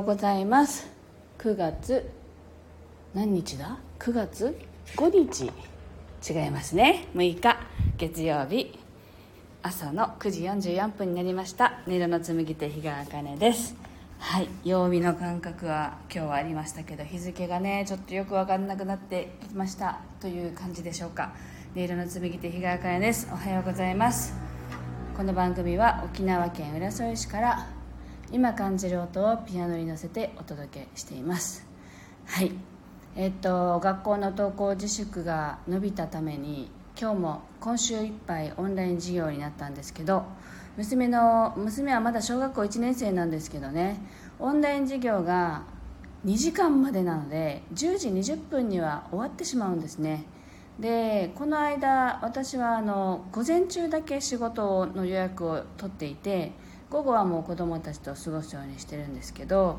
ようございます。9月何日だ？9月？5日。違いますね。6日。月曜日。朝の9時44分になりました。音色の紡ぎ手日川茜です。はい。曜日の感覚は今日はありましたけど日付がねちょっとよく分かんなくなってきました。という感じでしょうか。音色の紡ぎ手日川茜です。おはようございます。この番組は沖縄県浦添市から今感じる音をピアノに乗せてお届けしています。はい。えっと学校の登校自粛が伸びたために今日も今週いっぱいオンライン授業になったんですけど娘の娘はまだ小学校1年生なんですけどねオンライン授業が2時間までなので10時20分には終わってしまうんですね。でこの間私はあの午前中だけ仕事の予約を取っていて午後はもう子供たちと過ごすようにしてるんですけど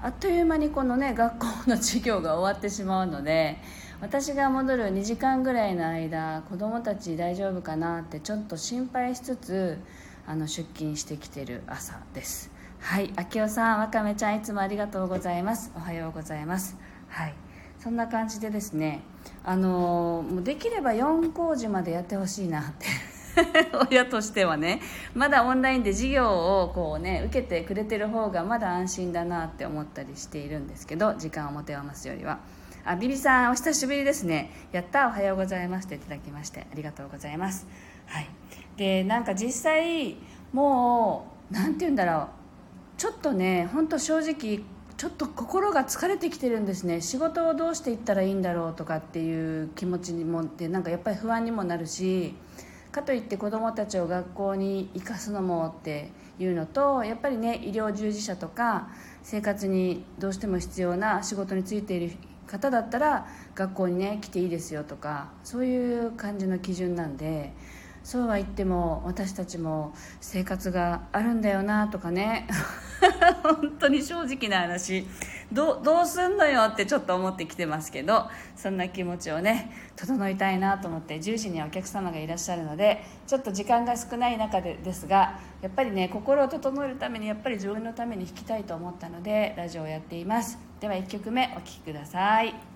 あっという間にこのね学校の授業が終わってしまうので私が戻る2時間ぐらいの間子供たち大丈夫かなってちょっと心配しつつあの出勤してきてる朝です。はい。明夫さんわかめちゃんいつもありがとうございます。おはようございます。はい。そんな感じでですねあのもうできれば4工事までやってほしいなって 親としてはねまだオンラインで授業をこうね受けてくれてる方がまだ安心だなって思ったりしているんですけど時間を持て余すよりは。あビビさんお久しぶりですね。やったおはようございますといただきましてありがとうございます。はい。でなんか実際もう何て言うんだろう。ちょっとね本当正直ちょっと心が疲れてきてるんですね。仕事をどうしていったらいいんだろうとかっていう気持ちにもってなんかやっぱり不安にもなるしかといって子どもたちを学校に行かすのもっていうのとやっぱりね医療従事者とか生活にどうしても必要な仕事に就いている方だったら学校にね来ていいですよとかそういう感じの基準なんでそうは言っても私たちも生活があるんだよなとかね 本当に正直な話。どどうすんのよってちょっと思ってきてますけどそんな気持ちをね整いたいなと思って10時にはお客様がいらっしゃるのでちょっと時間が少ない中でですがやっぱりね心を整えるためにやっぱり自分のために弾きたいと思ったのでラジオをやっています。では1曲目お聴きください。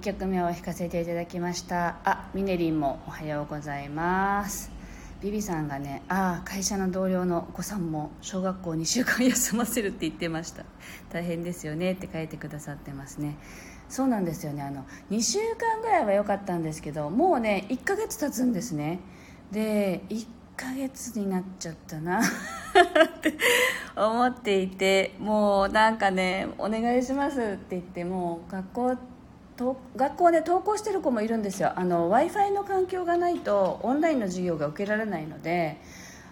1曲目を弾かせていただきました。あミネリンもおはようございます。ビビさんがねああ会社の同僚のお子さんも小学校2週間休ませるって言ってました。大変ですよねって書いてくださってますね。そうなんですよね。あの2週間ぐらいは良かったんですけどもうね1ヶ月経つんですね。で1ヶ月になっちゃったな。って思っていてもうなんかねお願いしますって言ってもう学校と学校で登校してる子もいるんですよ。w i f i の環境がないとオンラインの授業が受けられないので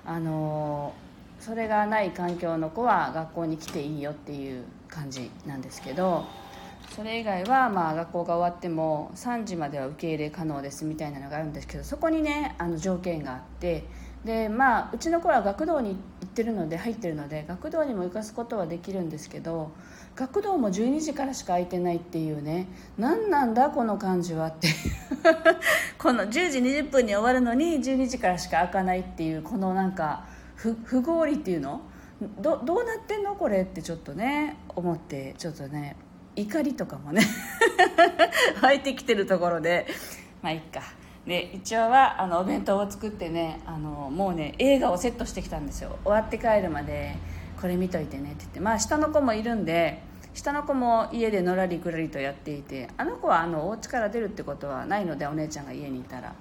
あのそれがない環境の子は学校に来ていいよっていう感じなんですけどそれ以外はまあ学校が終わっても3時までは受け入れ可能ですみたいなのがあるんですけどそこにねあの条件があってでまあうちの子は学童に行ってるので入ってるので学童にも行かすことはできるんですけど学童も12時からしか空いてないっていうね。何なんだこの感じはって この10時20分に終わるのに12時からしか開かないっていうこのなんか不不合理っていうの？どどうなってんの？これってちょっとね思ってちょっとね怒りとかもね。湧いてきてるところで。まあいっか。で一応はあのお弁当を作ってねあのもうね映画をセットしてきたんですよ。終わって帰るまでこれ見といてねって言って。まあ下の子もいるんで下の子も家でのらりくらりとやっていてあの子はあのお家から出るってことはないのでお姉ちゃんが家にいたら。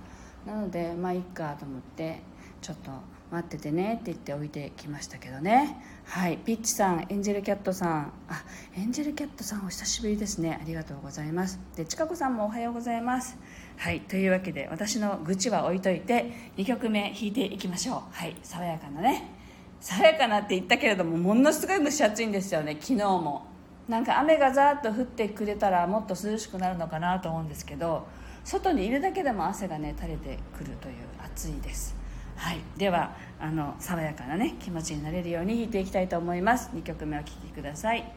なのでまあいっかと思ってちょっと待っててねって言って置いてきましたけどね。はい。ピッチさんエンジェルキャットさん。あエンジェルキャットさんお久しぶりですね。ありがとうございます。でちかこさんもおはようございます。はいというわけで私の愚痴は置いといて2曲目弾いていきましょう。はい爽やかなね。爽やかなって言ったけれどもものすごい蒸し暑いんですよね昨日も。なんか雨がザーッと降ってくれたらもっと涼しくなるのかなと思うんですけど外にいるだけでも汗がね垂れてくるという暑いです。はい、ではあの爽やかなね気持ちになれるように弾いていきたいと思います。2曲目お聴きください。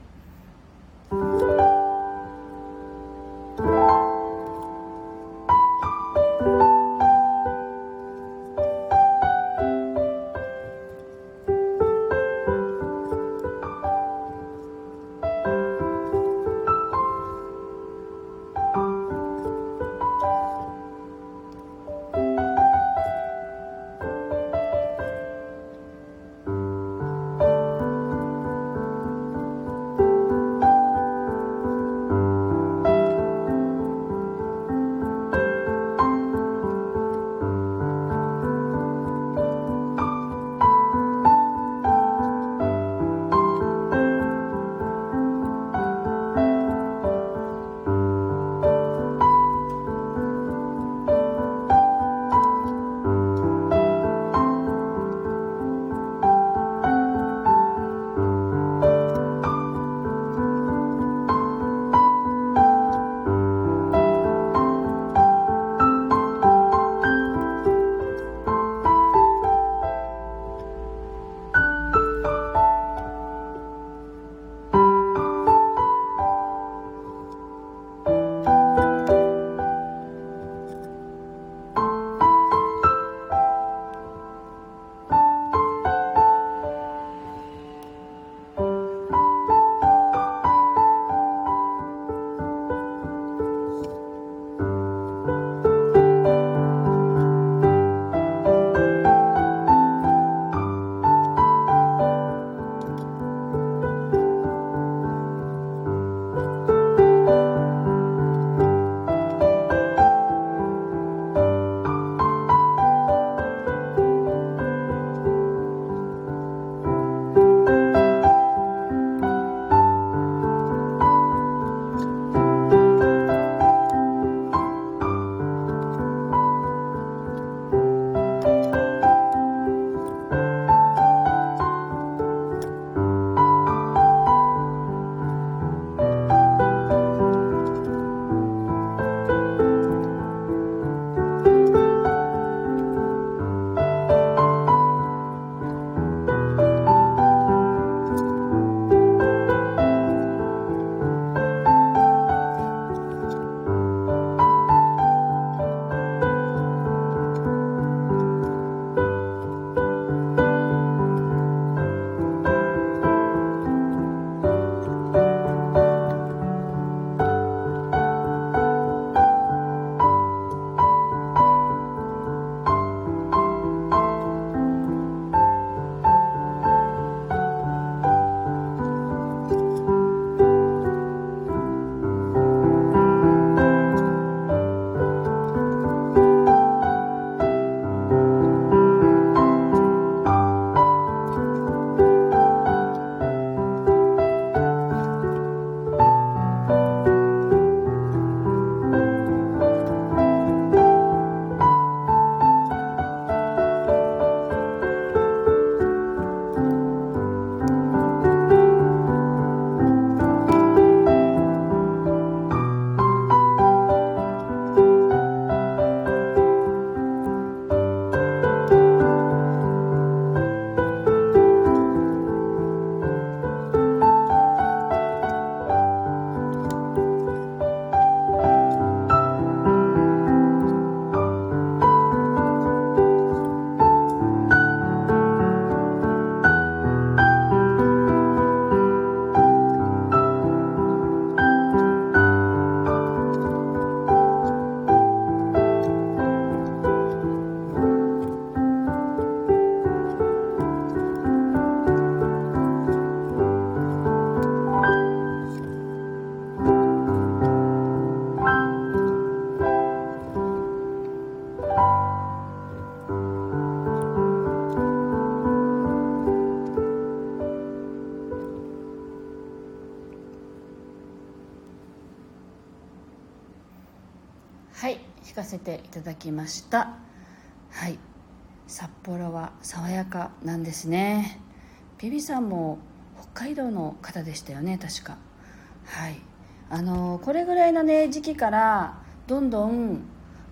はい弾かせていただきました。はい札幌は爽やかなんですね。ビビさんも北海道の方でしたよね確か。はいあのこれぐらいのね時期からどんどん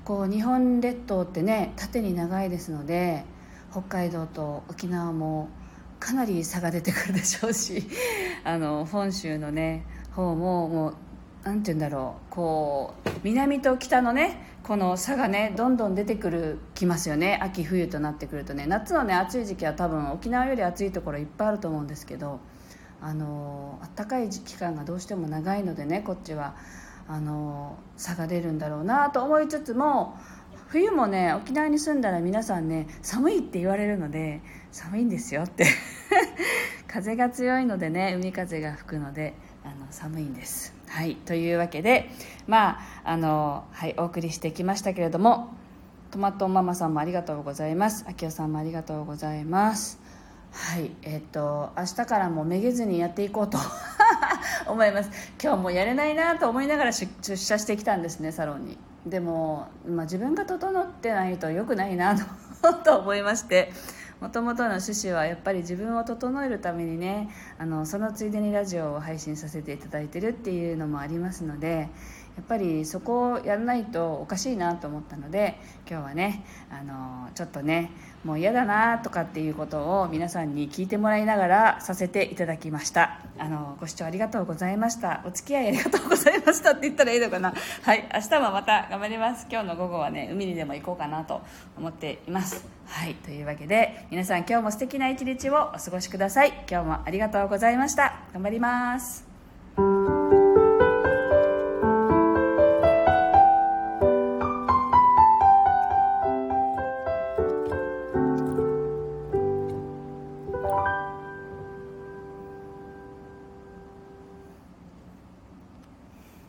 こう日本列島ってね縦に長いですので北海道と沖縄もかなり差が出てくるでしょうしあの本州のね方ももう何て言うんだろう。こう南と北のねこの差がねどんどん出てくるきますよね。秋冬となってくるとね。夏のね暑い時期は多分沖縄より暑いところいっぱいあると思うんですけどあの暖かい期間がどうしても長いのでねこっちはあの差が出るんだろうなと思いつつも冬もね沖縄に住んだら皆さんね寒いって言われるので寒いんですよって。風が強いのでね海風が吹くのであの寒いんです。はいというわけでまああのはいお送りしてきましたけれどもトマトママさんもありがとうございます。あきおさんもありがとうございます。はいえっ、と明日からもめげずにやっていこうと 思います。今日もやれないなと思いながら出社してきたんですねサロンに。でも、まあ、自分が整ってないと良くないなと 思いまして。もともとの趣旨はやっぱり自分を整えるためにねあのそのついでにラジオを配信させていただいてるっていうのもありますのでやっぱりそこをやらないとおかしいなと思ったので今日はねあのちょっとねもう嫌だなとかっていうことを皆さんに聞いてもらいながらさせていただきました。あのご視聴ありがとうございました。お付き合いありがとうございましたって言ったらいいのかな。はい。明日もまた頑張ります。今日の午後はね海にでも行こうかなと思っています。はい。というわけで皆さん今日も素敵な一日をお過ごしください。今日もありがとうございました。頑張ります。